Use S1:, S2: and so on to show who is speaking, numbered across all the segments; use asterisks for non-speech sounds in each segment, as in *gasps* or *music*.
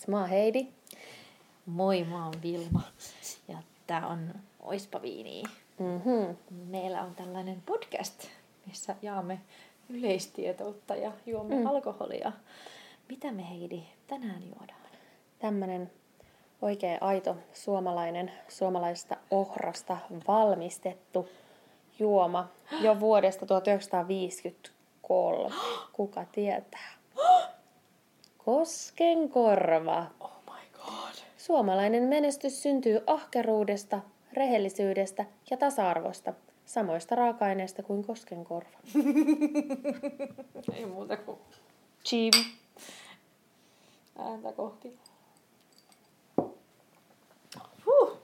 S1: Chilirimpsis. Mä oon Heidi.
S2: Moi, mä oon Vilma. Ja tää on Oispa Viini.
S1: Mm-hmm.
S2: Meillä on tällainen podcast, missä jaamme yleistietoutta ja juomme mm. alkoholia. Mitä me Heidi tänään juodaan?
S1: Tämmönen oikein aito suomalainen, suomalaisesta ohrasta valmistettu juoma jo vuodesta *gasps* 1953. Kuka tietää? *gasps* Koskenkorva.
S2: Oh my god.
S1: Suomalainen menestys syntyy ahkeruudesta, rehellisyydestä ja tasa-arvosta, samoista raaka-aineista kuin koskenkorva. *laughs*
S2: Ei muuta kuin
S1: Chim.
S2: ääntä kohti. Huh.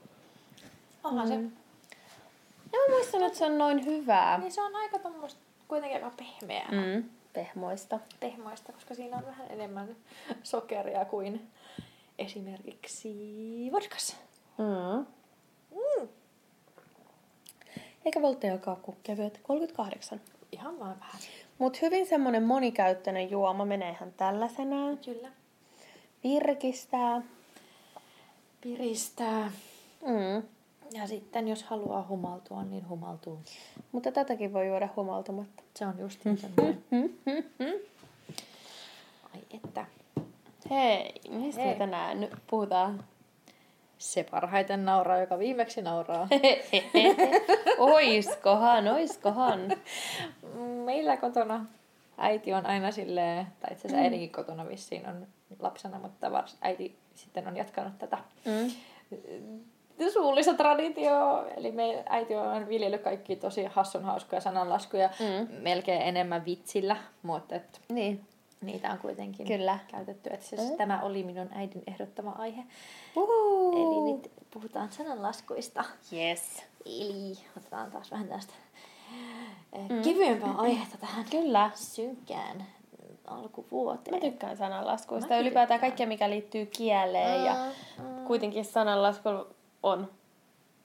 S2: Onhan se.
S1: Mm. En mä muistanut, että se on noin hyvää.
S2: Niin se on aika tommoista kuitenkin aika pehmeää.
S1: Mm. Pehmoista.
S2: pehmoista, koska siinä on vähän enemmän sokeria kuin esimerkiksi vodkassa.
S1: Mm.
S2: Mm.
S1: Eikä volttejakaan kevyet. 38.
S2: Ihan vaan vähän.
S1: Mut hyvin semmonen monikäyttöinen juoma menee ihan tällaisenaan.
S2: Kyllä.
S1: Virkistää.
S2: Piristää.
S1: Mm.
S2: Ja sitten jos haluaa humaltua, niin humaltuu.
S1: Mutta tätäkin voi juoda humaltumatta.
S2: Se on just niin. *laughs* Ai että.
S1: Hei, mistä
S2: Hei.
S1: me tänään nyt puhutaan?
S2: Se parhaiten nauraa, joka viimeksi nauraa. *laughs*
S1: oiskohan, oiskohan.
S2: Meillä kotona äiti on aina silleen, tai itse asiassa äidinkin kotona vissiin on lapsena, mutta vars, äiti sitten on jatkanut tätä
S1: Mm.
S2: Suullista traditio, eli me äiti on viljellyt kaikki tosi hassun hauskoja sananlaskuja,
S1: Mm.
S2: melkein enemmän vitsillä, mutta et
S1: Niin,
S2: niitä on kuitenkin
S1: Kyllä.
S2: käytetty. Et siis
S1: Mm.
S2: Tämä oli minun äidin ehdottama aihe.
S1: Uhu.
S2: Eli nyt puhutaan sananlaskuista.
S1: Yes.
S2: Eli otetaan taas vähän tästä mm. kevyempää aihetta tähän
S1: Kyllä.
S2: synkkään
S1: Mä
S2: alkuvuoteen.
S1: tykkään sananlaskuista. Ylipäätään kaikkea, mikä liittyy kieleen. Ja
S2: Mm.
S1: kuitenkin sananlasku on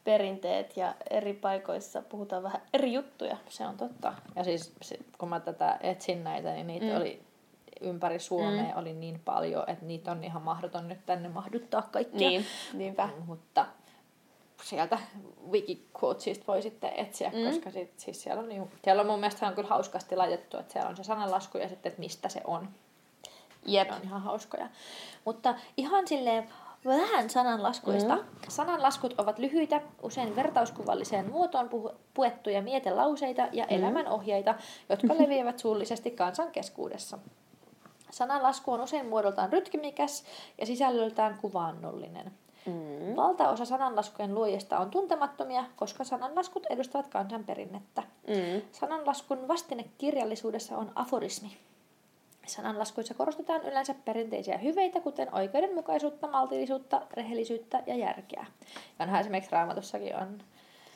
S1: perinteet ja eri paikoissa puhutaan vähän eri juttuja.
S2: Se on totta. Ja siis kun mä tätä etsin näitä, niin niitä
S1: Mm.
S2: oli ympäri Suomea mm. oli niin paljon, että niitä on ihan mahdoton nyt tänne mahduttaa kaikkia.
S1: Niin, niinpä.
S2: Mutta sieltä Wikiquotesista voi sitten etsiä,
S1: Mm.
S2: mm. koska sit, siis siellä, on, niin, siellä on mun mielestä on kyllä hauskasti laitettu, että siellä on se sananlasku ja sitten, että mistä se on.
S1: Jep.
S2: Ne on ihan hauskoja. Mutta ihan silleen vähän sananlaskuista. Mm. Sananlaskut ovat lyhyitä, usein vertauskuvalliseen muotoon puhu- puettuja mietelauseita ja mm. elämänohjeita, jotka *laughs* leviävät suullisesti kansan keskuudessa. Sananlasku on usein muodoltaan rytmikäs ja sisällöltään kuvaannollinen.
S1: Mm.
S2: Valtaosa sananlaskujen luojista on tuntemattomia, koska sananlaskut edustavat kansanperinnettä.
S1: Mm.
S2: Sananlaskun vastine kirjallisuudessa on aforismi. Sananlaskuissa korostetaan yleensä perinteisiä hyveitä, kuten oikeudenmukaisuutta, maltillisuutta, rehellisyyttä ja järkeä. Ja onhan esimerkiksi Raamatussakin on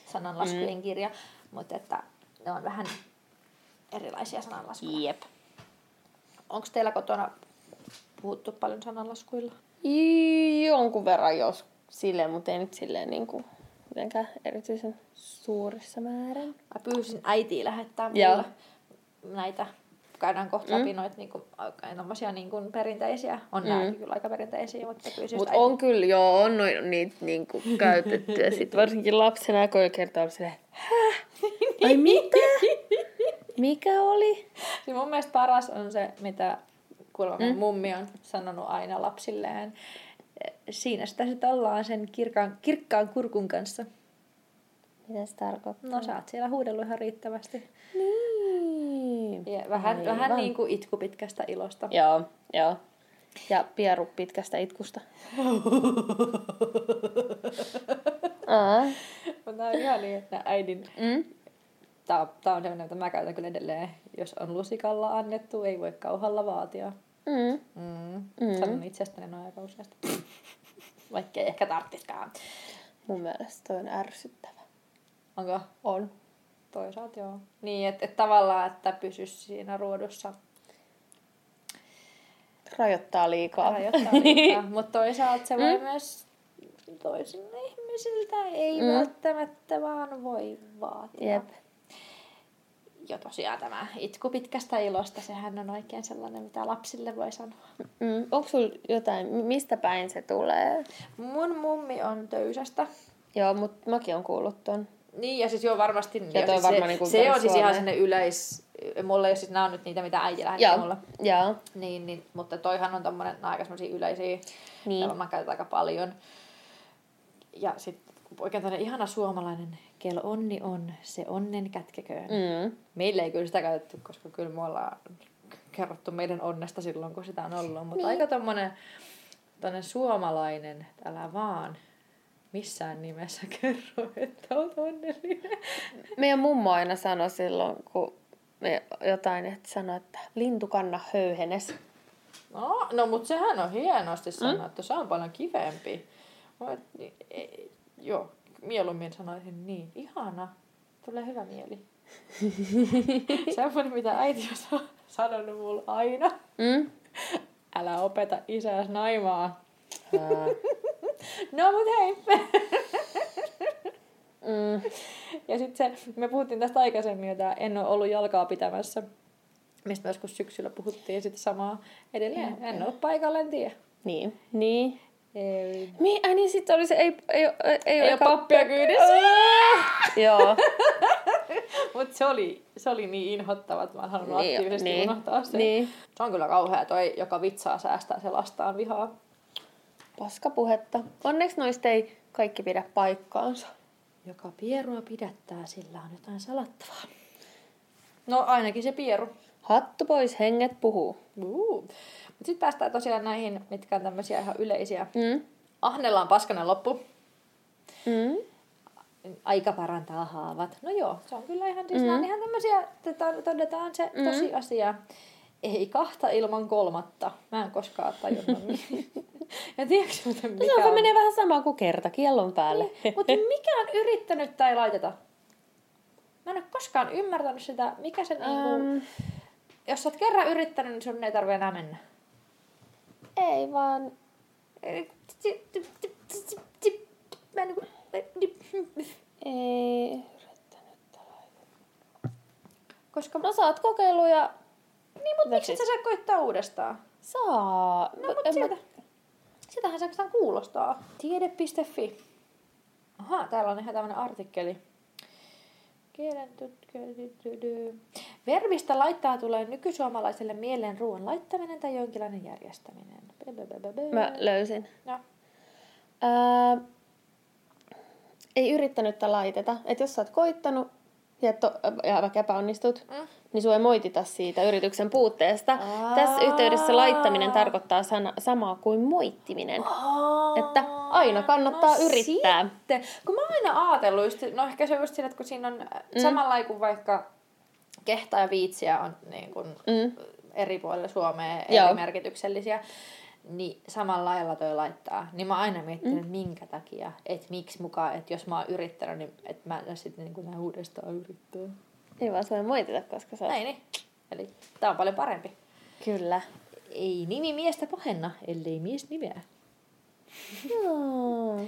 S2: sananlaskujen kirja, mutta että ne on vähän erilaisia sananlaskuja.
S1: Jep.
S2: Onko teillä kotona puhuttu paljon sananlaskuilla?
S1: Jonkun verran jos silleen, mutta ei nyt silleen niin kuin, mitenkään erityisen suurissa määrin.
S2: Mä pyysin äitiä lähettää mulle näitä käydään kohta läpi noita niinku, tommosia niinku perinteisiä. On mm. nämäkin kyllä aika perinteisiä, mutta pyysin
S1: Mutta
S2: just
S1: on kyllä, joo, on noin, niitä niinku käytetty. Ja sitten varsinkin lapsena, jo kertaa oli silleen, häh? Ai mitä? *laughs* Mikä oli?
S2: Siis mun mielestä paras on se, mitä kuulemma mm. mummi on sanonut aina lapsilleen. Siinä sitä sitten ollaan sen kirkkaan, kirkkaan kurkun kanssa.
S1: Mitä se tarkoittaa?
S2: No sä oot siellä huudellut ihan riittävästi.
S1: Niin.
S2: Ja vähän,
S1: Aivan.
S2: vähän niin kuin itku pitkästä ilosta.
S1: Joo, joo. Ja pieru pitkästä itkusta. Aa.
S2: Mutta on ihan niin, että äidin...
S1: Mm?
S2: Tää on, tää on sellainen, että mä käytän kyllä edelleen. Jos on lusikalla annettu, ei voi kauhalla vaatia.
S1: Mm.
S2: Mm.
S1: Mm.
S2: Mm. Sanon itsestäni noin aika useasti. *laughs* Vaikka ei ehkä tarttiskaan.
S1: Mun mielestä toi on ärsyttävä.
S2: Onko?
S1: On.
S2: Toisaalta joo. Niin, että et tavallaan, että pysyisi siinä ruodussa
S1: Rajoittaa liikaa.
S2: rajoittaa liikaa. *laughs* Mutta toisaalta se voi
S1: Mm.
S2: myös toisille ihmisiltä ei
S1: Mm.
S2: välttämättä vaan voi vaatia.
S1: Jep.
S2: jo tosiaan tämä itku pitkästä ilosta, sehän on oikein sellainen, mitä lapsille voi sanoa.
S1: Mm. Onko sulla jotain, mistä päin se tulee?
S2: Mun mummi on töysästä.
S1: Joo, mutta mäkin on kuullut ton.
S2: Niin, ja siis joo varmasti.
S1: Ja toi
S2: siis
S1: varmaan
S2: se,
S1: niinku
S2: se on siis ihan sinne yleis... Mulla ei ole siis, nämä on nyt niitä, mitä äiti lähetti
S1: Joo,
S2: mulle.
S1: joo.
S2: Niin, niin, mutta toihan on tommonen, aika semmosia yleisiä,
S1: Niin.
S2: niin. mä käytän aika paljon. Ja sitten oikein tämmöinen ihana suomalainen, kel onni on, se onnen kätkeköön. Mm. Meillä ei kyllä sitä käytetty, koska kyllä me ollaan kerrottu meidän onnesta silloin, kun sitä on ollut. Mutta
S1: Niin.
S2: aika tommonen, tommonen suomalainen, älä vaan missään nimessä *laughs* kerro, että olet onnellinen.
S1: Meidän mummo aina sanoi silloin, kun me jotain, että sanoi, että lintu kanna höyhenes.
S2: No, no mutta sehän on hienosti sanottu. Mm? Se on paljon kivempi. Mä et- ei- Joo, mieluummin sanoisin niin. Ihana. Tulee hyvä mieli. *laughs* Semmoinen, mitä äiti on sa- sanonut mulle aina.
S1: Mm?
S2: Älä opeta isääs naimaa. No mut hei. *laughs*
S1: mm.
S2: Ja sitten se, me puhuttiin tästä aikaisemmin, että en ole ollut jalkaa pitämässä. Mistä joskus syksyllä puhuttiin sitten samaa edelleen. En ole paikalla, en tiedä.
S1: Niin. Niin.
S2: Ei,
S1: Mi, ai niin sit oli se, ei, ei, ei, ei,
S2: ei ole pappia kyydissä.
S1: Joo. *laughs*
S2: Mutta se oli, se oli niin inhottava, että mä en halunnut
S1: Niin,
S2: aktiivisesti
S1: niin,
S2: unohtaa sen.
S1: niin.
S2: Se on kyllä kauhea toi, joka vitsaa säästää se lastaan vihaa.
S1: Paskapuhetta. Onneksi noista ei kaikki pidä paikkaansa.
S2: Joka pierua pidättää, sillä on jotain salattavaa. No ainakin se pieru.
S1: Hattu pois, henget puhuu.
S2: Uh. Mutta sitten päästään tosiaan näihin, mitkä on tämmöisiä ihan yleisiä.
S1: Mm.
S2: Ahnella on paskanen loppu.
S1: Mm.
S2: Aika parantaa haavat. No joo, se on kyllä ihan, siis mm. nämä on ihan tämmöisiä, että todetaan se
S1: Mm.
S2: tosiasia. Ei kahta ilman kolmatta. Mä en koskaan tajunnut. *laughs* *laughs* niin. ja tiedätkö muuten
S1: No
S2: mikä
S1: se on,
S2: on?
S1: menee vähän sama kuin kerta kiellon päälle.
S2: Mutta mikä on yrittänyt tai laiteta? Mä en ole koskaan ymmärtänyt sitä, mikä se niinku...
S1: Um,
S2: Jos sä oot kerran yrittänyt, niin sun ei tarvi enää mennä.
S1: ei vaan...
S2: Mä en niinku...
S1: Ei.
S2: Koska
S1: No saat kokeilu ja
S2: Niin, mutta miksi sä saa koittaa uudestaan?
S1: saa.
S2: No, mutta
S1: En mä-
S2: sieltä, sitähän se oikeastaan kuulostaa. Tiede.fi. Aha, täällä on ihan tämmönen artikkeli. Kielen. Verbistä laittaa tulee nykysuomalaiselle mieleen ruoan laittaminen tai jonkinlainen järjestäminen.
S1: Mä löysin.
S2: No.
S1: Ää, ei yrittänyttä laiteta. Että jos sä oot koittanut ja, to, ja vaikka epäonnistut,
S2: Mm.
S1: niin sua ei moitita siitä yrityksen puutteesta.
S2: Aa.
S1: Tässä yhteydessä laittaminen tarkoittaa sana, samaa kuin moittiminen. Että aina kannattaa yrittää.
S2: Sitten, kun mä oon aina ajatellut, just, no ehkä se on just siinä, että kun siinä on mm. samalla kuin vaikka kehtaa ja viitsiä on niin kuin
S1: Mm.
S2: eri puolilla Suomea
S1: Joo.
S2: eri merkityksellisiä, niin samalla lailla toi laittaa. Niin mä aina miettinyt, mm. minkä takia, että miksi mukaan, että jos mä oon yrittänyt, niin että mä en sitten niin kuin uudestaan yrittää.
S1: Ei vaan ei moitita, koska sä oot...
S2: Näin niin. Eli tää on paljon parempi.
S1: Kyllä.
S2: Ei nimi miestä pahenna, ellei mies nimeä.
S1: No.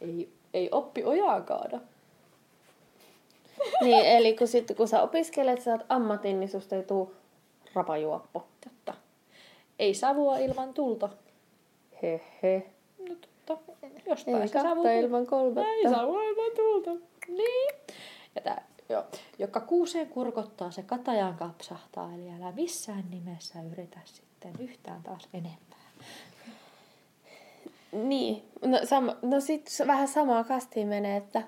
S2: Ei, ei oppi ojaa kaada.
S1: niin, eli kun, sit, kun sä opiskelet, sä oot ammatin, niin susta ei tuu rapajuoppo.
S2: Totta. Ei savua ilman tulta.
S1: Hehe.
S2: No totta. Jostain
S1: Ei
S2: se savu
S1: kahta
S2: tulee.
S1: ilman kolmatta.
S2: Ei savua ilman tulta. Niin. Ja tää, joo. Joka kuuseen kurkottaa, se katajaan kapsahtaa. Eli älä missään nimessä yritä sitten yhtään taas enempää.
S1: Niin. No, sama, no sit vähän samaa kastiin menee, että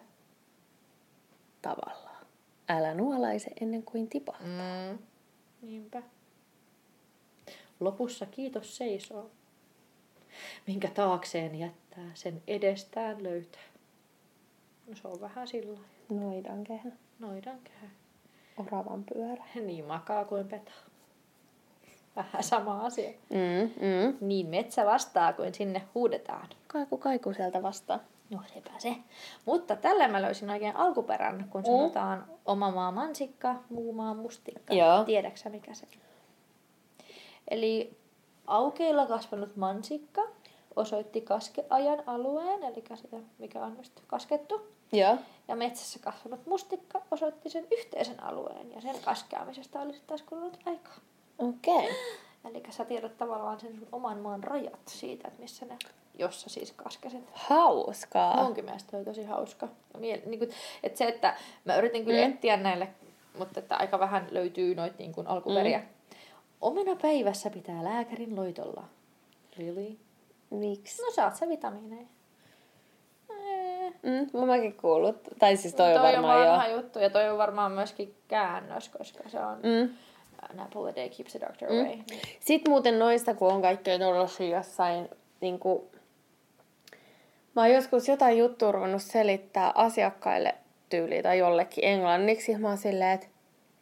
S1: tavallaan. Älä nuolaise ennen kuin tipa.
S2: Mm. Niinpä. Lopussa kiitos seisoo. Minkä taakseen jättää, sen edestään löytää. No se on vähän sillä lailla.
S1: Noidan kehä.
S2: Noidan käy.
S1: Oravan pyörä. *laughs*
S2: Niin makaa kuin petaa. Vähän sama asia.
S1: Mm, mm.
S2: Niin metsä vastaa, kuin sinne huudetaan.
S1: Kaiku kaiku sieltä vastaan.
S2: No sepä se. Mutta tällä mä löysin oikein alkuperän, kun sanotaan oma maa mansikka, muu maa mustikka.
S1: Joo.
S2: Tiedäksä mikä se on? Eli aukeilla kasvanut mansikka osoitti kaskeajan alueen, eli sitä, mikä on just kaskettu.
S1: Joo.
S2: Ja metsässä kasvanut mustikka osoitti sen yhteisen alueen ja sen kaskeamisesta olisi taas kulunut aikaa.
S1: Okei. Okay. *gasps*
S2: Eli sä tiedät tavallaan sen sun oman maan rajat siitä, että missä ne, jossa siis kaskesit.
S1: Hauskaa.
S2: Munkin mielestä oli tosi hauska. Ja Miel, niin kuin, että se, että mä yritin kyllä
S1: Mm.
S2: etsiä näille, mutta että aika vähän löytyy noita niin alkuperiä. Mm. Omena päivässä pitää lääkärin loitolla. Really?
S1: Miksi?
S2: No saat sä vitamiineja.
S1: Mm, mä mäkin kuullut. Tai siis toi,
S2: toi
S1: on varmaan
S2: on
S1: joo.
S2: vanha juttu ja toi on varmaan myöskin käännös, koska se on mm.
S1: Mm.
S2: An apple a day keeps the doctor
S1: Mm.
S2: away.
S1: Sitten muuten noista, kun on kaikkea tollasia jossain, niin kuin... Mä oon joskus jotain juttua ruvennut selittää asiakkaille tyyliin tai jollekin englanniksi. Mä oon silleen, että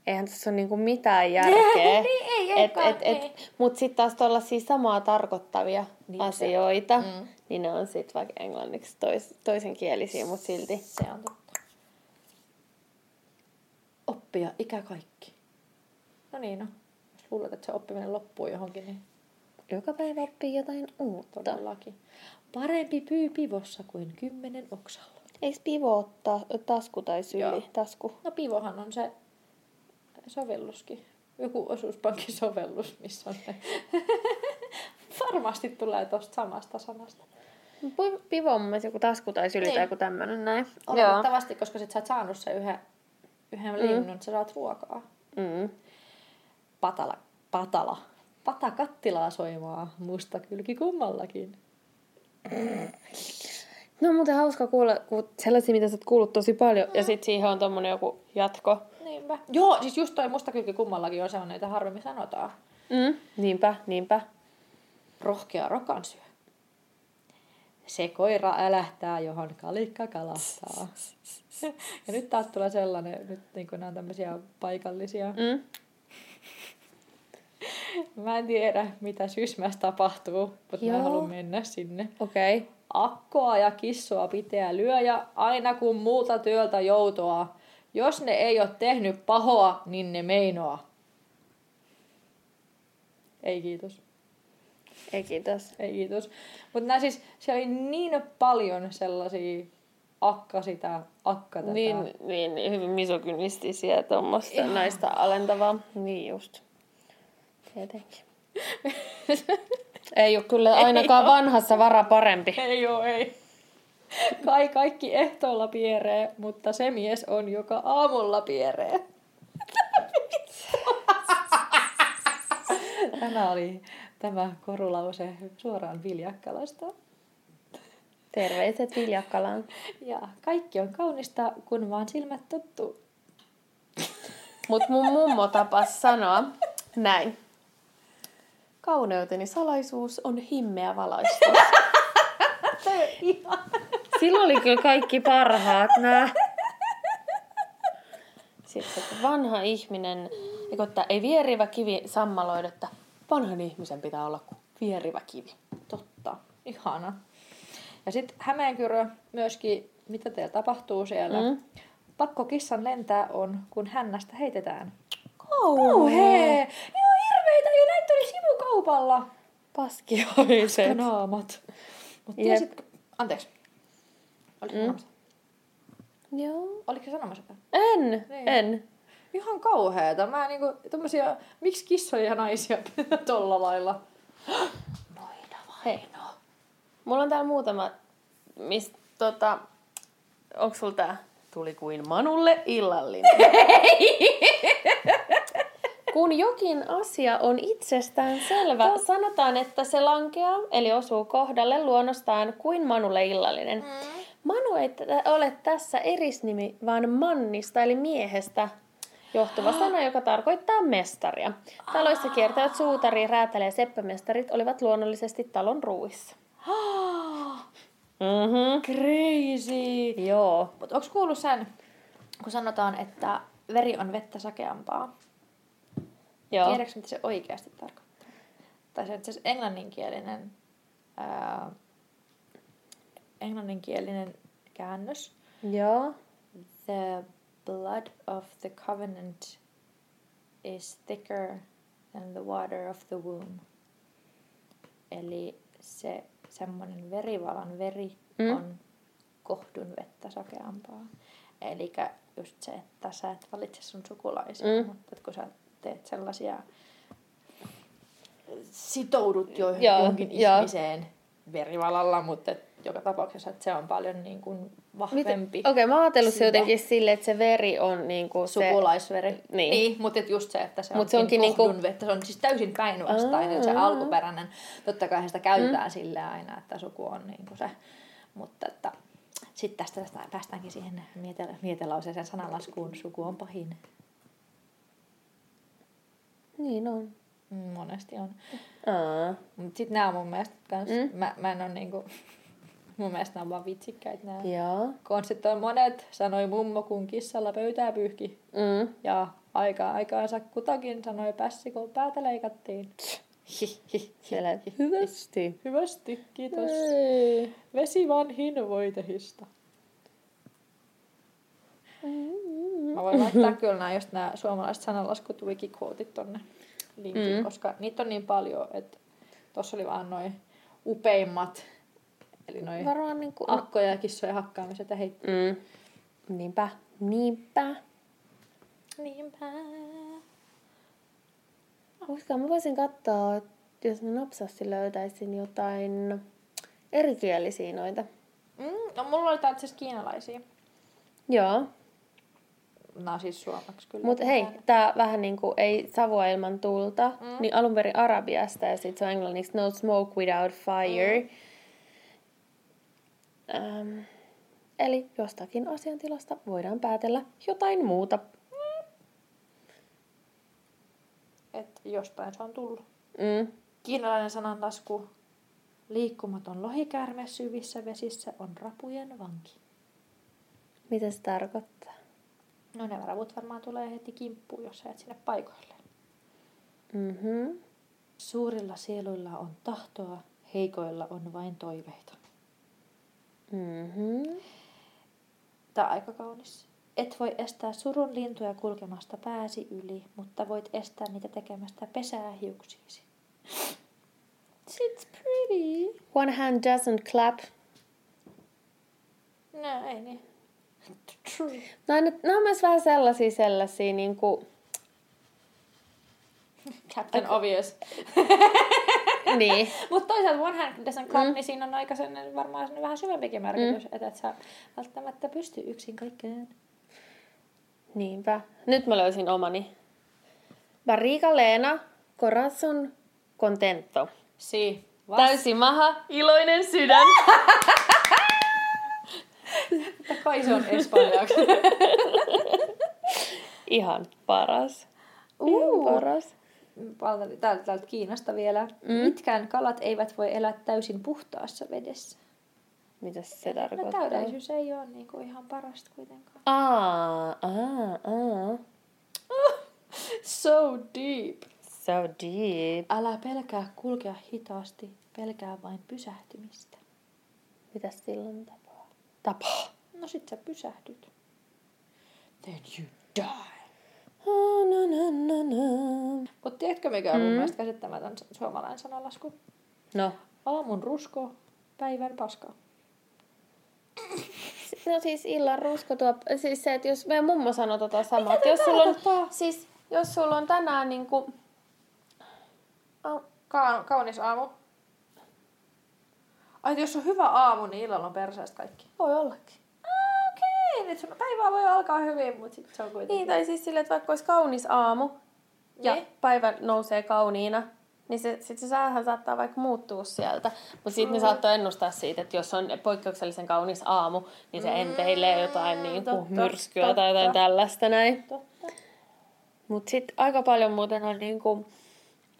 S1: eihän tässä ole niinku mitään *laughs* järkeä.
S2: Niin, ei, ei,
S1: et, et, et,
S2: ei.
S1: Mut sitten taas tollasia samaa tarkoittavia
S2: Niin,
S1: asioita,
S2: se- mm.
S1: niin ne on sitten vaikka englanniksi tois, toisenkielisiä, mutta silti.
S2: Se on totta. Oppia ikä kaikki. No niin, no. Jos luulet, että se oppiminen loppuu johonkin, niin
S1: Joka päivä oppii jotain uutta.
S2: todellakin. Parempi pyy pivossa kuin kymmenen oksalla.
S1: Eikö pivo ottaa tasku tai syli?
S2: Joo.
S1: Tasku.
S2: No pivohan on se sovelluskin. Joku osuuspankkisovellus, missä on se. *laughs* Varmasti tulee tosta samasta sanasta.
S1: Pi- Pivo on mun joku tasku tai syli
S2: Niin.
S1: tai joku tämmönen näin.
S2: Oletettavasti, koska sit sä oot saanut sen yhden, yhden
S1: Mm.
S2: linnun, sä saat ruokaa.
S1: Mm.
S2: Patala, patala. Pata kattilaa soimaa, musta kylki kummallakin.
S1: No on muuten hauska kuulla kun sellaisia, mitä sä oot kuullut tosi paljon. Ja sit siihen on tommonen joku jatko.
S2: Niinpä. Joo, siis just toi musta kylki kummallakin on sellainen, että harvemmin sanotaan.
S1: Mm. Niinpä, niinpä.
S2: Rohkea rokan syö. Se koira älähtää, johon kalikka kalastaa. *laughs* ja nyt taas tulee sellainen, nyt niin nämä on tämmöisiä paikallisia.
S1: Mm. *laughs*
S2: Mä en tiedä, mitä Sysmässä tapahtuu, mutta mä
S1: Joo.
S2: haluan mennä sinne.
S1: Okei. Okay.
S2: Akkoa ja kissoa pitää lyöjä aina kun muuta työltä joutoa. Jos ne ei ole tehnyt pahoa, niin ne meinoa. Ei kiitos.
S1: Ei kiitos.
S2: Ei kiitos. Mutta siis, siellä oli niin paljon sellaisia akka sitä, akka tätä.
S1: Niin, niin, niin, hyvin misogynistisiä ja tuommoista naista alentavaa. Niin just. Tietenkin. *laughs* ei ole kyllä ainakaan vanhassa vara parempi.
S2: Ei oo, ei. *laughs* Kai kaikki ehtoolla pieree, mutta se mies on, joka aamulla pieree. *laughs* Tämä oli tämä korulause suoraan Viljakkalasta.
S1: Terveiset Viljakkalaan.
S2: Ja kaikki on kaunista, kun vaan silmät tottuu.
S1: Mut mun mummo tapas sanoa näin. Kauneuteni salaisuus on himmeä valaistus. *laughs* Silloin oli kyllä kaikki parhaat nää. Sitten että vanha ihminen, eikö, että ei vierivä kivi sammaloida, että vanhan ihmisen pitää olla kuin vierivä kivi.
S2: Totta. Ihana. Ja sitten Hämeenkyrö myöskin, mitä teillä tapahtuu siellä.
S1: Mm.
S2: Pakko kissan lentää on, kun hännästä heitetään.
S1: Kauhea.
S2: Ne on hirveitä ja näitä oli sivukaupalla.
S1: Paskioiset.
S2: Naamat. Mut tiesit... Anteeksi. Oliko
S1: Mm.
S2: mm.
S1: Joo.
S2: Oliko se sanomassa?
S1: En,
S2: Niin.
S1: en.
S2: Ihan kauheeta. Mä niinku, tommosia, miksi kissoja ja naisia pitää *laughs* tolla lailla? Noita
S1: Hei. Mulla on täällä muutama, mistä tota, onks sulla tää? Tuli kuin Manulle illallinen. *laughs* Kun jokin asia on itsestään selvä, sanotaan, että se lankeaa, eli osuu kohdalle luonnostaan kuin Manulle illallinen. Mm. Manu ei tä- ole tässä erisnimi, vaan mannista, eli miehestä johtuva *gasps* sana, joka tarkoittaa mestaria. Taloissa kiertävät suutari, räätäli ja seppämestarit olivat luonnollisesti talon ruuissa. *gasps* Mhm.
S2: Crazy!
S1: Joo.
S2: Mutta onko kuullut sen, kun sanotaan, että veri on vettä sakeampaa?
S1: Joo.
S2: Tiedätkö, mitä se oikeasti tarkoittaa? Tai se on itse englanninkielinen, ää, englanninkielinen käännös.
S1: Joo.
S2: The blood of the covenant is thicker than the water of the womb. Eli se semmoinen verivalan veri
S1: Mm.
S2: on kohdun vettä sokeampaa. Eli just se, että sä et valitse sun sukulaisia,
S1: Mm.
S2: mutta kun sä teet sellaisia, sitoudut jo johonkin
S1: joo.
S2: ihmiseen verivalalla, mutta et joka tapauksessa että se on paljon niin kuin vahvempi
S1: Okei, okay, mä oon ajatellut se jotenkin silleen, että se veri on niinku se...
S2: sukulaisveri.
S1: Niin.
S2: niin mutta et just se, että se
S1: Mut
S2: onkin,
S1: se onkin
S2: kohdun
S1: niinku-
S2: vettä. Se on siis täysin päinvastainen, se alkuperäinen. Totta kai sitä käytetään mm. sille aina, että suku on niinku se. Mutta että sitten tästä, tästä päästäänkin siihen miete- mietelauseeseen sananlaskuun. Suku on pahin.
S1: Niin on.
S2: Mm, Monesti on. Mutta sitten nämä on mun mielestä kans,
S1: mm.
S2: mä, mä en ole niinku, mun mielestä nämä on vaan vitsikkäitä nämä.
S1: Joo.
S2: Konstit on monet, sanoi mummo kun kissalla pöytää pyyhki.
S1: Mm.
S2: Ja aikaa aikaansa kutakin sanoi pässi, kun päätä leikattiin.
S1: Siellä hyvästi.
S2: Hyvästi, kiitos.
S1: Ei.
S2: Vesi vanhin voitehista. Mä voin laittaa kyllä nämä, just nämä suomalaiset sananlaskut wikikootit tonne linkin,
S1: Mm.
S2: mm. koska niitä on niin paljon, että tuossa oli vaan noin upeimmat, eli noin
S1: Varmaan niinku...
S2: akkoja ja kissojen hakkaamiset ja heitti.
S1: Mm. Niinpä. Niinpä.
S2: Niinpä.
S1: Koska mä voisin katsoa, että jos mä nopsasti löytäisin jotain erikielisiä noita.
S2: Mm, no mulla oli tää itse asiassa kiinalaisia.
S1: Joo.
S2: Nämä on siis suomeksi kyllä.
S1: Mutta hei, tää vähän niinku ei savua ilman tulta, mm.
S2: Mm.
S1: niin alun perin arabiasta ja sit se on englanniksi no smoke without fire. Mm. Ähm, eli jostakin asiantilasta voidaan päätellä jotain muuta.
S2: Että jostain se on tullut.
S1: Mm.
S2: Kiinalainen sananlasku. Liikkumaton lohikäärme syvissä vesissä on rapujen vanki.
S1: Mitä se tarkoittaa?
S2: No ne raput varmaan tulee heti kimppuun, jos sä et sinne paikoille.
S1: Mhm.
S2: Suurilla sieluilla on tahtoa, heikoilla on vain toiveita.
S1: Mhm.
S2: Tää on aika kaunis. Et voi estää surun lintuja kulkemasta pääsi yli, mutta voit estää niitä tekemästä pesää hiuksiisi. It's pretty.
S1: One hand doesn't clap.
S2: No ei niin. True.
S1: No, ne, ne on myös vähän sellaisia sellaisia niinku...
S2: Captain Obvious. *laughs* *laughs*
S1: niin.
S2: Mutta toisaalta one hand doesn't clap, mm. niin siinä on aika sellainen, varmaan sellainen vähän syvempikin merkitys, mm. että et sä välttämättä pysty yksin kaikkeen.
S1: Niinpä. Nyt mä löysin omani. Barriga Leena, corazon contento.
S2: Si.
S1: Täysi maha, iloinen sydän.
S2: Kai se on espanjaksi. *laughs*
S1: Ihan paras.
S2: Uu.
S1: Ihan paras.
S2: Täältä, täältä, Kiinasta vielä. Mm. Mitkään kalat eivät voi elää täysin puhtaassa vedessä.
S1: Mitä se
S2: No
S1: tarkoittaa?
S2: täydellisyys ei ole niinku ihan parasta kuitenkaan.
S1: Aa, aa, aa.
S2: So deep.
S1: So deep.
S2: Älä pelkää kulkea hitaasti, pelkää vain pysähtymistä.
S1: Mitä silloin tapaa? Tapaa.
S2: No sit sä pysähdyt. Then you die. Mutta tiedätkö mikä on mm. mun mielestä käsittämätön su- suomalainen sanalasku?
S1: No.
S2: Aamun rusko, päivän paska. *laughs*
S1: No siis illan rusko tuo, siis se, että jos meidän mummo sanoi tota samaa, että jos sulla on, siis jos sulla on tänään niinku,
S2: Ka- kaunis aamu. Ai, jos on hyvä aamu, niin illalla on perseestä kaikki.
S1: voi ollakin.
S2: Nyt sun päivä voi alkaa hyvin, mutta sitten se on kuitenkin.
S1: Niin, tai siis silleen, että vaikka olisi kaunis aamu ja
S2: Niin.
S1: päivä nousee kauniina, niin se, sit se säähän saattaa vaikka muuttua sieltä. Mutta sitten ne saattoi ennustaa siitä, että jos on poikkeuksellisen kaunis aamu, niin se enteilee jotain niin kuin
S2: totta,
S1: myrskyä tai jotain
S2: totta.
S1: tällaista näin.
S2: Totta.
S1: Mutta sitten aika paljon muuten on niin kuin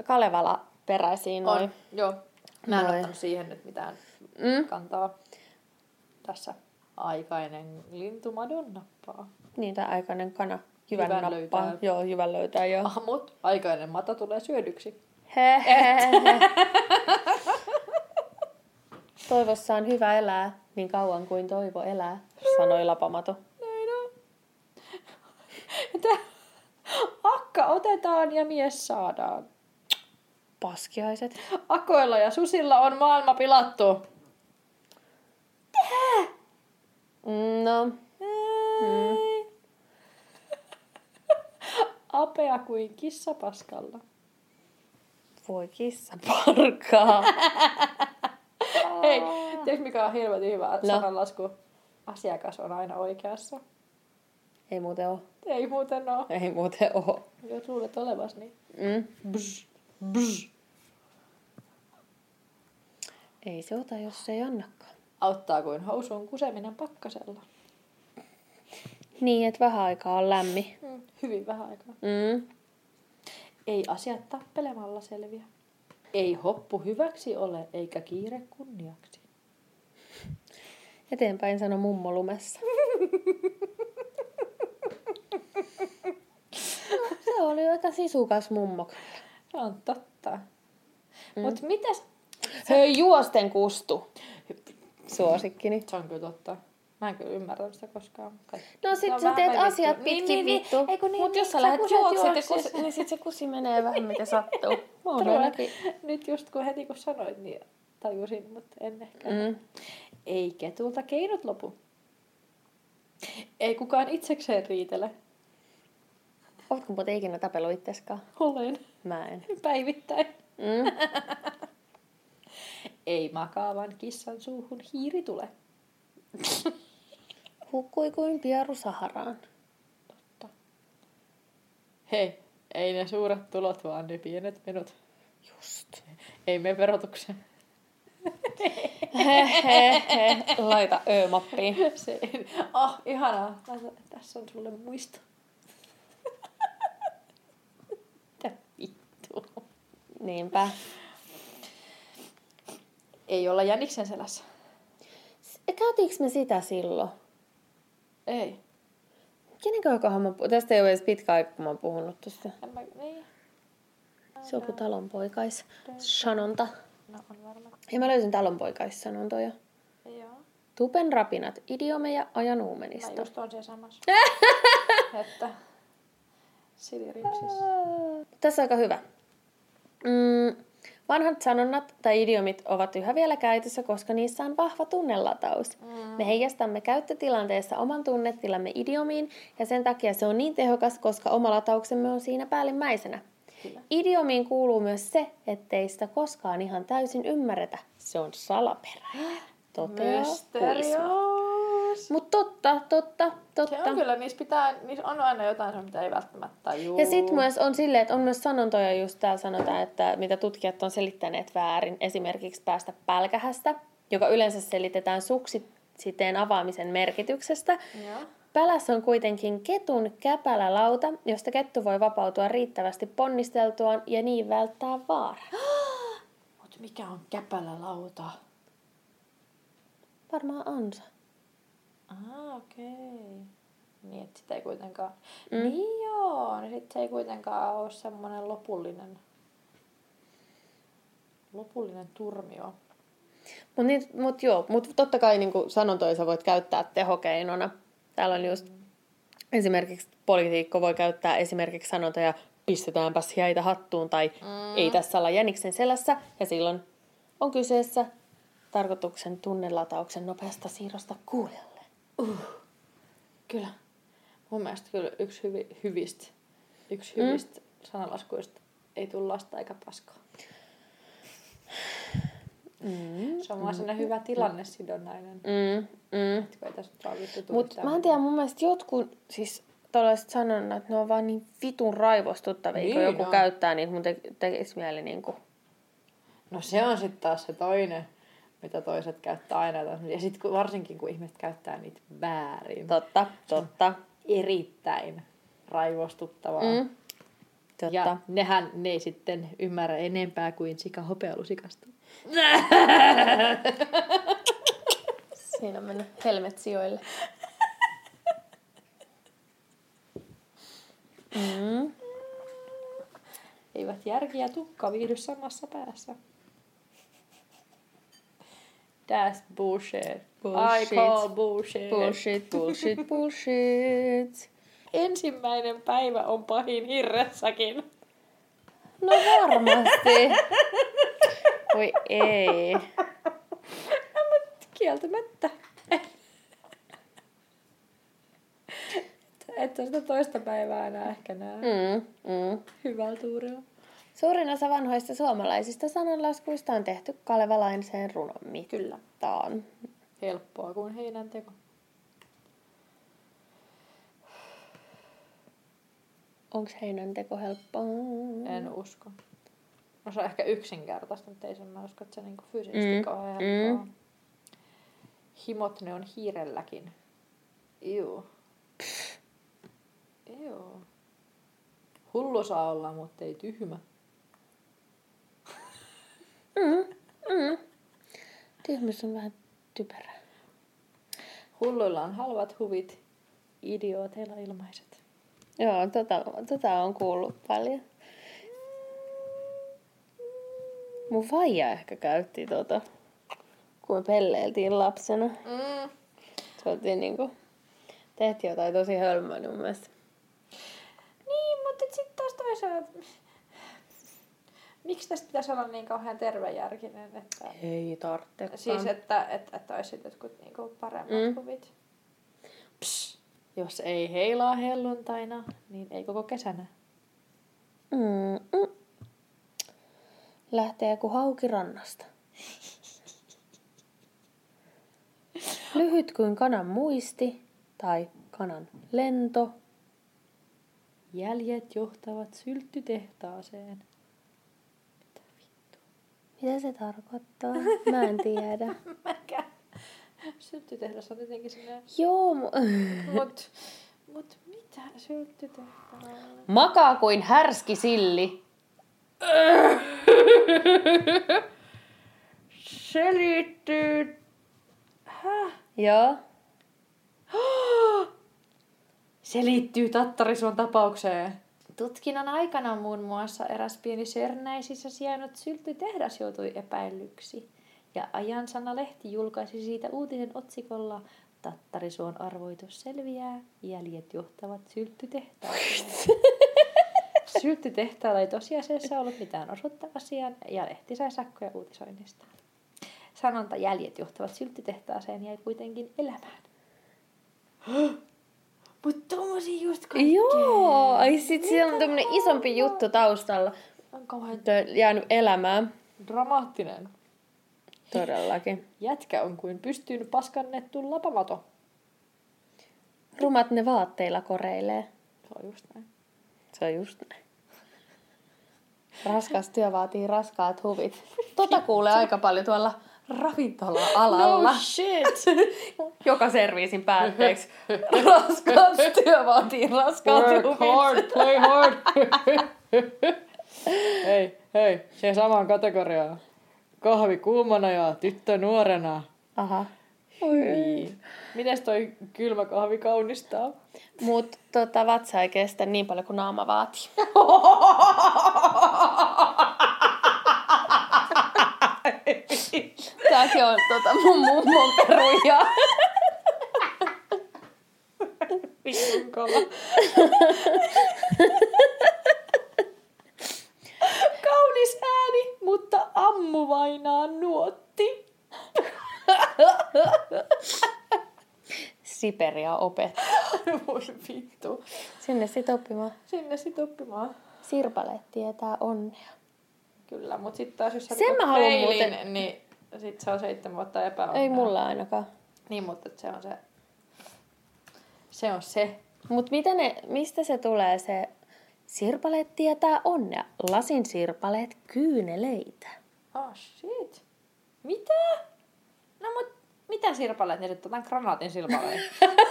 S1: Kalevala peräisiä noin.
S2: Joo. Mä en
S1: Noi.
S2: ottanut siihen nyt mitään
S1: Mm.
S2: kantaa. Tässä aikainen lintu madonnappaa.
S1: Niin, tai aikainen kana. Jyvän,
S2: Jyvän
S1: nappaa.
S2: löytää.
S1: Joo, jyvän löytää, joo.
S2: Aamut, aikainen mata tulee syödyksi. *laughs*
S1: Toivossa on hyvä elää niin kauan kuin toivo elää, sanoi Lapamato.
S2: Näin on. Että akka otetaan ja mies saadaan.
S1: Paskiaiset.
S2: Akoilla ja susilla on maailma pilattu.
S1: Mm, No,
S2: Ei. *laughs* Apea kuin kissa paskalla.
S1: voi kissa parkaa. *laughs*
S2: Hei, tiedätkö mikä on helvetin hyvä
S1: No.
S2: sananlasku? Asiakas on aina oikeassa.
S1: Ei muuten oo.
S2: Ei muuten oo.
S1: Ei muuten oo.
S2: Jos luulet olevas, niin
S1: Mm.
S2: bzz, bzz.
S1: Ei se ota, jos se ei annakaan.
S2: Auttaa kuin housuun kuseminen pakkasella.
S1: Niin, että vähän aikaa on lämmin.
S2: Mm. Hyvin vähän aikaa.
S1: Mm.
S2: Ei asiat tappelemalla selviä. Ei hoppu hyväksi ole, eikä kiire kunniaksi.
S1: Eteenpäin sano mummo lumessa. No, *laughs* se oli aika sisukas mummo kyllä.
S2: Se on totta. Mm. Mut mitäs?
S1: Hei, juosten kustu. Suosikkini.
S2: Se on kyllä totta. Mä en kyllä ymmärrä sitä koskaan. Kaikki.
S1: No sit
S2: on
S1: sä teet
S2: vittu.
S1: asiat
S2: Niin,
S1: pitkin
S2: niin, niin.
S1: vittu.
S2: Ei kun niin,
S1: Mut jos
S2: niin,
S1: sä
S2: sä
S1: lähdet juokset, kus, niin sit se kusi menee vähän miten sattuu. *laughs* Mä oon
S2: Todella.
S1: ainakin.
S2: Nyt just kun heti kun sanoit, niin tajusin, mutta en ehkä.
S1: Mm.
S2: Ei ketulta keinot lopu. Ei kukaan itsekseen riitele.
S1: Ootko muuten ikinä tapellut itseskaan?
S2: Olen
S1: Mä en.
S2: päivittäin.
S1: Mm. *laughs*
S2: Ei makaavan kissan suuhun hiiri tule. *laughs*
S1: Hukkui kuin pieru Saharaan.
S2: Totta. Hei, ei ne suuret tulot, vaan ne pienet menot.
S1: Just.
S2: Ei me verotukseen.
S1: Laita ö-mappiin. *laughs*
S2: Se, oh, ihanaa. Tässä, on sulle muisto. *laughs* Mitä vittu?
S1: Niinpä.
S2: Ei olla jäniksen selässä.
S1: Käytiinkö me sitä silloin?
S2: Ei.
S1: Kenen kanssa mä pu- Tästä ei ole edes pitkä aika, kun mä oon puhunut tuosta.
S2: En mä, niin.
S1: Se on joku talonpoikais sanonta.
S2: No on varmaan.
S1: Ja mä löysin talonpoikaissanontoja.
S2: Joo.
S1: Tupen rapinat, idiomeja ajan
S2: Mä
S1: uumenista.
S2: just on siellä samassa. *laughs* että silirimpsis.
S1: Tässä on aika hyvä. Mm, vanhat sanonnat tai idiomit ovat yhä vielä käytössä, koska niissä on vahva tunnelataus. Mm. Me heijastamme käyttötilanteessa oman tunnetilamme idiomiin ja sen takia se on niin tehokas, koska oma latauksemme on siinä päällimmäisenä.
S2: Kyllä.
S1: Idiomiin kuuluu myös se, ettei sitä koskaan ihan täysin ymmärretä. Se on salaperäinen. *gasps* Toteaa
S2: Mysterious.
S1: Mutta totta, totta, totta.
S2: Se on kyllä, niissä, pitää, niissä on aina jotain, mitä ei välttämättä tajua.
S1: Ja sitten myös on silleen, että on myös sanontoja, just täällä sanotaan, että mitä tutkijat on selittäneet väärin. Esimerkiksi päästä pälkähästä, joka yleensä selitetään suksiteen avaamisen merkityksestä.
S2: Joo.
S1: Pälässä on kuitenkin ketun käpälälauta, josta kettu voi vapautua riittävästi ponnisteltuaan ja niin välttää vaaraa. *gasps*
S2: Mut mikä on käpälä lauta?
S1: Varmaan on se.
S2: Ah, okei. Okay. Niin, että sitä ei kuitenkaan... Mm. Niin joo, niin sit se ei kuitenkaan ole semmoinen lopullinen... Lopullinen turmio.
S1: Mutta niin, mut joo, mut totta kai niin sanontoja sä voit käyttää tehokeinona. Täällä on just esimerkiksi poliitikko voi käyttää esimerkiksi sanontoja pistetäänpäs jäitä hattuun tai mm. ei tässä olla jäniksen selässä. Ja silloin on kyseessä tarkoituksen tunnelatauksen nopeasta siirrosta kuulijalle.
S2: Uh. Kyllä. Mun mielestä kyllä yksi hyvi, hyvistä, yksi
S1: Mm.
S2: hyvistä sanalaskuista ei tule lasta eikä paskaa.
S1: Mm.
S2: Se on vaan sellainen hyvä tilannesidonnainen.
S1: Mm, mm. Mutta mä en tiedä, mun mielestä jotkut, siis tällaiset sanonnat, ne on vaan niin vitun raivostuttavia, niin, kun joku
S2: on.
S1: käyttää niitä, mun te- tekisi mieli niinku...
S2: No se on sitten taas se toinen, mitä toiset käyttää aina. Ja sitten varsinkin kun ihmiset käyttää niitä väärin.
S1: Totta, totta.
S2: Erittäin raivostuttavaa.
S1: Mm. Totta.
S2: Ja nehän ne ei sitten ymmärrä enempää kuin sika hopealusikasta. *laughs*
S1: Siinä on mennyt helmet sijoille. Mm.
S2: Eivät järki ja tukka viihdy samassa päässä. That's bullshit.
S1: Bullshit.
S2: I call bullshit.
S1: Bullshit, bullshit, *laughs* bullshit.
S2: Ensimmäinen päivä on pahin hirressäkin.
S1: No varmasti. Voi ei.
S2: Kieltämättä. Et sä sitä toista päivää enää ehkä näe.
S1: Mm, mm.
S2: Hyvällä tuurilla.
S1: Suurin osa vanhoista suomalaisista sananlaskuista on tehty kalevalaiseen runon mittaan.
S2: Helppoa kuin heinän teko.
S1: Onko heinän teko helppoa?
S2: En usko. No se on ehkä yksinkertaista, mutta ei sen mä usko, että se niinku fyysisesti
S1: Mm,
S2: kauhean helppoa. Mm. Himot ne on hiirelläkin. Iu. Iu. Hullu saa olla, mutta ei tyhmä.
S1: Mm, mm. Tyhmyys on vähän typerää.
S2: Hulluilla on halvat huvit, idiooteilla ilmaiset.
S1: Joo, tota, tota on kuullut paljon. Mun faija ehkä käytti tota, kun me pelleiltiin lapsena.
S2: Mm.
S1: Se oltiin niinku, tehtiin jotain tosi hölmöä mun mielestä.
S2: Niin, mutta sitten taas toisaalta... Miksi tästä pitäisi olla niin kauhean tervejärkinen, että...
S1: Ei tarvitsekaan.
S2: Siis, että, että, että olisi jotkut niinku paremmat
S1: Mm.
S2: huvit. Psst. Jos ei heilaa helluntaina, niin ei koko kesänä.
S1: Mm, mm. Lähtee kuin hauki rannasta. Lyhyt kuin kanan muisti tai kanan lento.
S2: Jäljet johtavat sylttytehtaaseen. Mitä
S1: se tarkoittaa? Mä en tiedä. *laughs*
S2: Mäkään. Sylttytehdas on jotenkin sinne...
S1: Joo, mu-
S2: Mut, mut mitä sylttytehtaas?
S1: makaa kuin härski silli.
S2: Se liittyy... Häh?
S1: Joo. *gasps*
S2: Se liittyy Tattarisuon tapaukseen. Tutkinnan aikana muun muassa eräs pieni Sörnäisissä sijainnut sylttytehdas joutui epäillyksi. Ja Ajansana-lehti julkaisi siitä uutisen otsikolla Tattarisuon arvoitus selviää, jäljet johtavat sylttytehtaaseen. *laughs* Sylttytehtaalla ei tosiasiassa ollut mitään osoittaa asiaan ja lehti sai sakkoja uutisoinnista. Sanonta jäljet johtavat sylttytehtaaseen jäi kuitenkin elämään. *gasps* Mutta tommosia just kaikkea.
S1: Joo. Ai sit siellä on tämmönen isompi juttu taustalla.
S2: On kauhean
S1: Tö- Jäänyt elämään.
S2: dramaattinen.
S1: Todellakin.
S2: Jätkä on kuin pystyyn paskannettu lapamato.
S1: Rumat ne vaatteilla koreilee.
S2: Se on just näin.
S1: Se on just näin. Raskas työ vaatii raskaat huvit. *laughs* Tota kuulee aika paljon tuolla ravintola-alalla.
S2: No shit! *laughs*
S1: Joka serviisin päätteeksi. *laughs* Raskaat työ vaatii raskaat
S2: Work
S1: huvit.
S2: hard, play hard. *laughs* hei, hei, se samaan kategoriaan. Kahvi kuumana ja tyttö nuorena.
S1: Aha.
S2: Hyi. Mites toi kylmä kahvi kaunistaa?
S1: Mut tota, vatsa ei kestä niin paljon kuin naama vaatii. Tääkin on tota, mun mummon peruja.
S2: Kova. Kaunis ääni, mutta ammuvainaa nuotti.
S1: Siperia opettaa.
S2: Voi vittu.
S1: Sinne sit oppimaan.
S2: Sinne sit oppimaan.
S1: Sirpaleet tietää onnea.
S2: Kyllä, mutta sitten taas jos sä
S1: Sen
S2: katot
S1: mä haluan
S2: peiliin,
S1: muuten-
S2: niin sit se on seitsemän vuotta epäonnea.
S1: Ei mulla ainakaan.
S2: Niin, mutta se on se. Se on se.
S1: Mut miten ne, mistä se tulee se sirpaleet tietää onnea? Lasin sirpaleet kyyneleitä.
S2: Oh shit. Mitä? No mut mitä sirpaleet ne nyt otan granaatin sirpaleet? *laughs*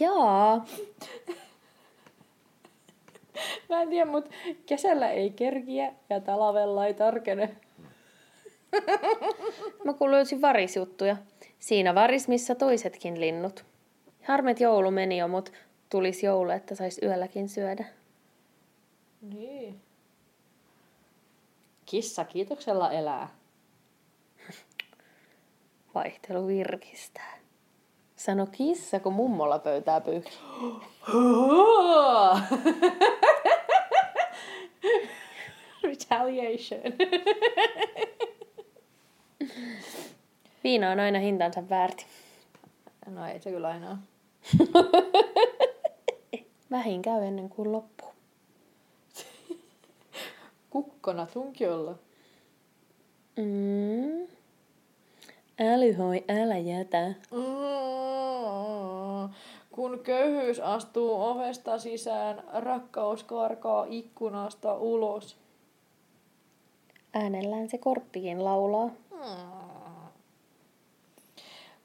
S1: Jaa.
S2: Mä en tiedä, mut kesällä ei kerkiä ja talvella ei tarkene.
S1: Mä kun löysin varisjuttuja. Siinä varis, missä toisetkin linnut. Harmet joulu meni jo, mut tulis joulu, että sais yölläkin syödä.
S2: Niin. Kissa kiitoksella elää. *laughs*
S1: Vaihtelu virkistää. Sano kissa, kun mummolla pöytää pyyhki. *gasps* *laughs* *laughs*
S2: Retaliation. *laughs*
S1: Viina on aina hintansa väärti.
S2: No ei se kyllä aina. *laughs*
S1: Vähin käy ennen kuin loppuu.
S2: Kukkona tunkiolla.
S1: Mm. Älyhoi, älä jätä.
S2: Mm. Kun köyhyys astuu ovesta sisään, rakkaus karkaa ikkunasta ulos.
S1: Äänellään se korppikin laulaa.
S2: Mm.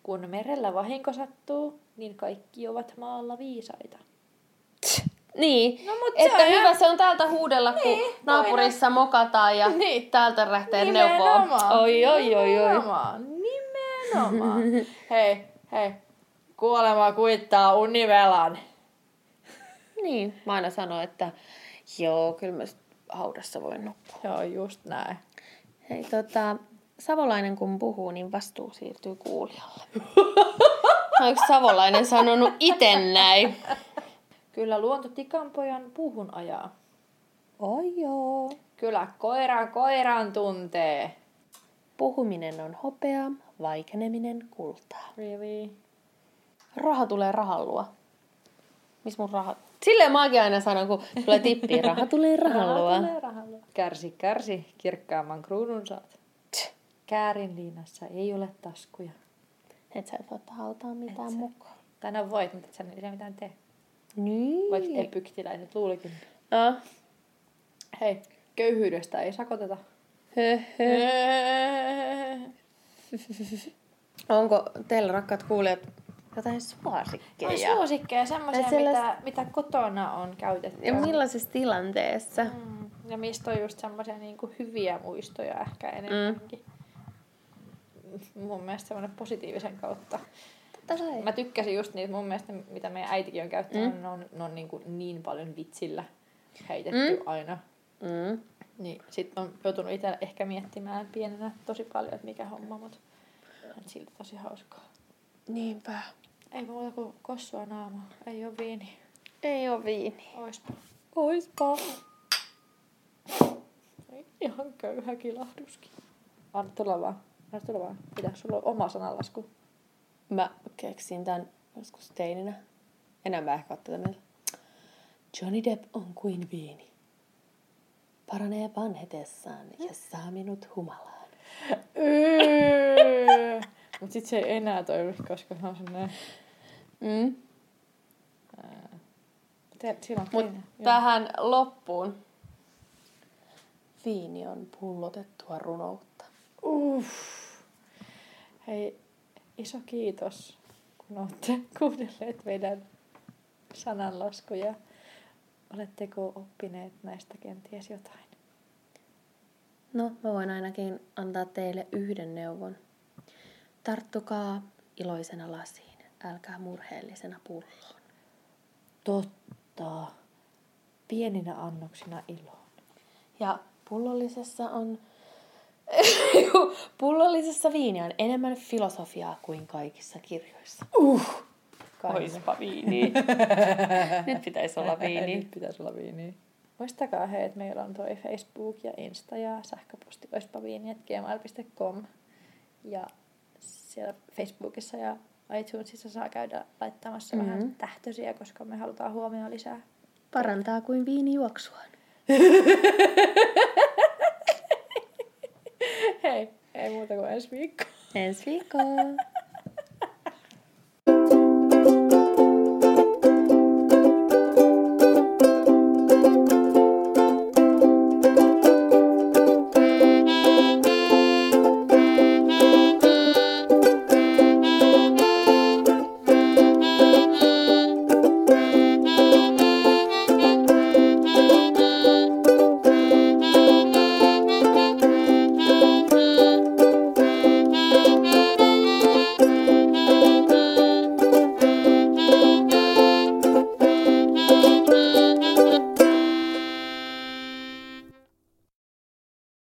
S2: Kun merellä vahinko sattuu, niin kaikki ovat maalla viisaita.
S1: Niin,
S2: No,
S1: että
S2: se on
S1: hyvä se on täältä huudella, kun
S2: Niin,
S1: naapurissa mokataan ja *laughs*
S2: Niin.
S1: täältä lähtee neuvoa. Oi, oi, oi, oi.
S2: Nimenomaan. Nimenomaan. hei, hei. Kuolema kuittaa univelan.
S1: Niin, mä aina sanon, että joo, kyllä mä haudassa voin nukkua.
S2: Joo, just näin.
S1: Hei, tota, savolainen kun puhuu, niin vastuu siirtyy kuulijalle. *laughs* Onko savolainen sanonut ite näin?
S2: Kyllä luonto tikanpojan puuhun ajaa.
S1: Oi joo.
S2: Kyllä koira koiran tuntee.
S1: Puhuminen on hopeaa, vaikeneminen kultaa.
S2: Really?
S1: Raha tulee rahan luo. Miss mun raha? Silleen mäkin aina sanon, kun tulee tippiä, raha tulee rahan luo.
S2: tulee rahan luo. Kärsi, kärsi, kirkkaamman kruunun saat. Käärin liinassa ei ole taskuja.
S1: Et sä et voi hautaa mitään
S2: sä.
S1: mukaan.
S2: Tai no voit, mutta et sä niillä mitään tee.
S1: Niin.
S2: Vaikka epyktiläiset luulikin.
S1: Ah.
S2: Hei, köyhyydestä ei sakoteta.
S1: Onko teillä rakkaat kuulijat jotain
S2: On
S1: suosikkeja?
S2: suosikkeja, semmoisia,
S1: sellais-
S2: mitä, mitä kotona on käytetty.
S1: Ja millaisessa tilanteessa?
S2: Mm, ja mistä on just semmoisia niinku hyviä muistoja ehkä enemmänkin. Mm. Mun mielestä semmoinen positiivisen kautta. Mä tykkäsin just niitä, mun mielestä mitä meidän äitikin on käyttänyt, mm. ne on, ne on niin, kuin niin paljon vitsillä heitetty mm. aina.
S1: Mm.
S2: Niin sit on joutunut itse ehkä miettimään pienenä tosi paljon, että mikä homma, mutta silti tosi hauskaa.
S1: Niinpä.
S2: Ei muuta kuin kossua naamaa, ei oo viini.
S1: Ei oo viini.
S2: Oispa.
S1: Oispa.
S2: Ihan köyhä kilahduskin. Anna tulla vaan. Anna tulla vaan. Pitäis sulla oma sananlasku.
S1: Mä keksin tän joskus teininä. Enää mä ehkä tätä mieltä. Johnny Depp on kuin viini. Paranee vanhetessaan ja saa minut humalaan.
S2: Öö. Mut sit se ei enää toimi, koska se on semmonen...
S1: Mm.
S2: Te, siinä on
S1: Mut
S2: teine. Joo.
S1: tähän loppuun. Viini on pullotettua runoutta.
S2: Uff. Hei, iso kiitos, kun olette *laughs* kuunnelleet meidän sananlaskuja. Oletteko oppineet näistä kenties jotain?
S1: No, mä voin ainakin antaa teille yhden neuvon. Tarttukaa iloisena lasiin, älkää murheellisena pulloon.
S2: Totta. Pieninä annoksina iloon.
S1: Ja pullollisessa on... *laughs* pullollisessa viini on enemmän filosofiaa kuin kaikissa kirjoissa.
S2: Uh!
S1: Oispa viini. *laughs* Nyt pitäisi olla viini.
S2: Nyt pitäisi olla viini. Muistakaa he, että meillä on toi Facebook ja Insta ja sähköposti oispaviini.gmail.com. Ja siellä Facebookissa ja iTunesissa saa käydä laittamassa mm-hmm. vähän tähtösiä, koska me halutaan huomioon lisää.
S1: Parantaa kuin viini juoksuaan. *laughs*
S2: Hei, ei muuta kuin ensi viikko.
S1: Ensi viikkoon.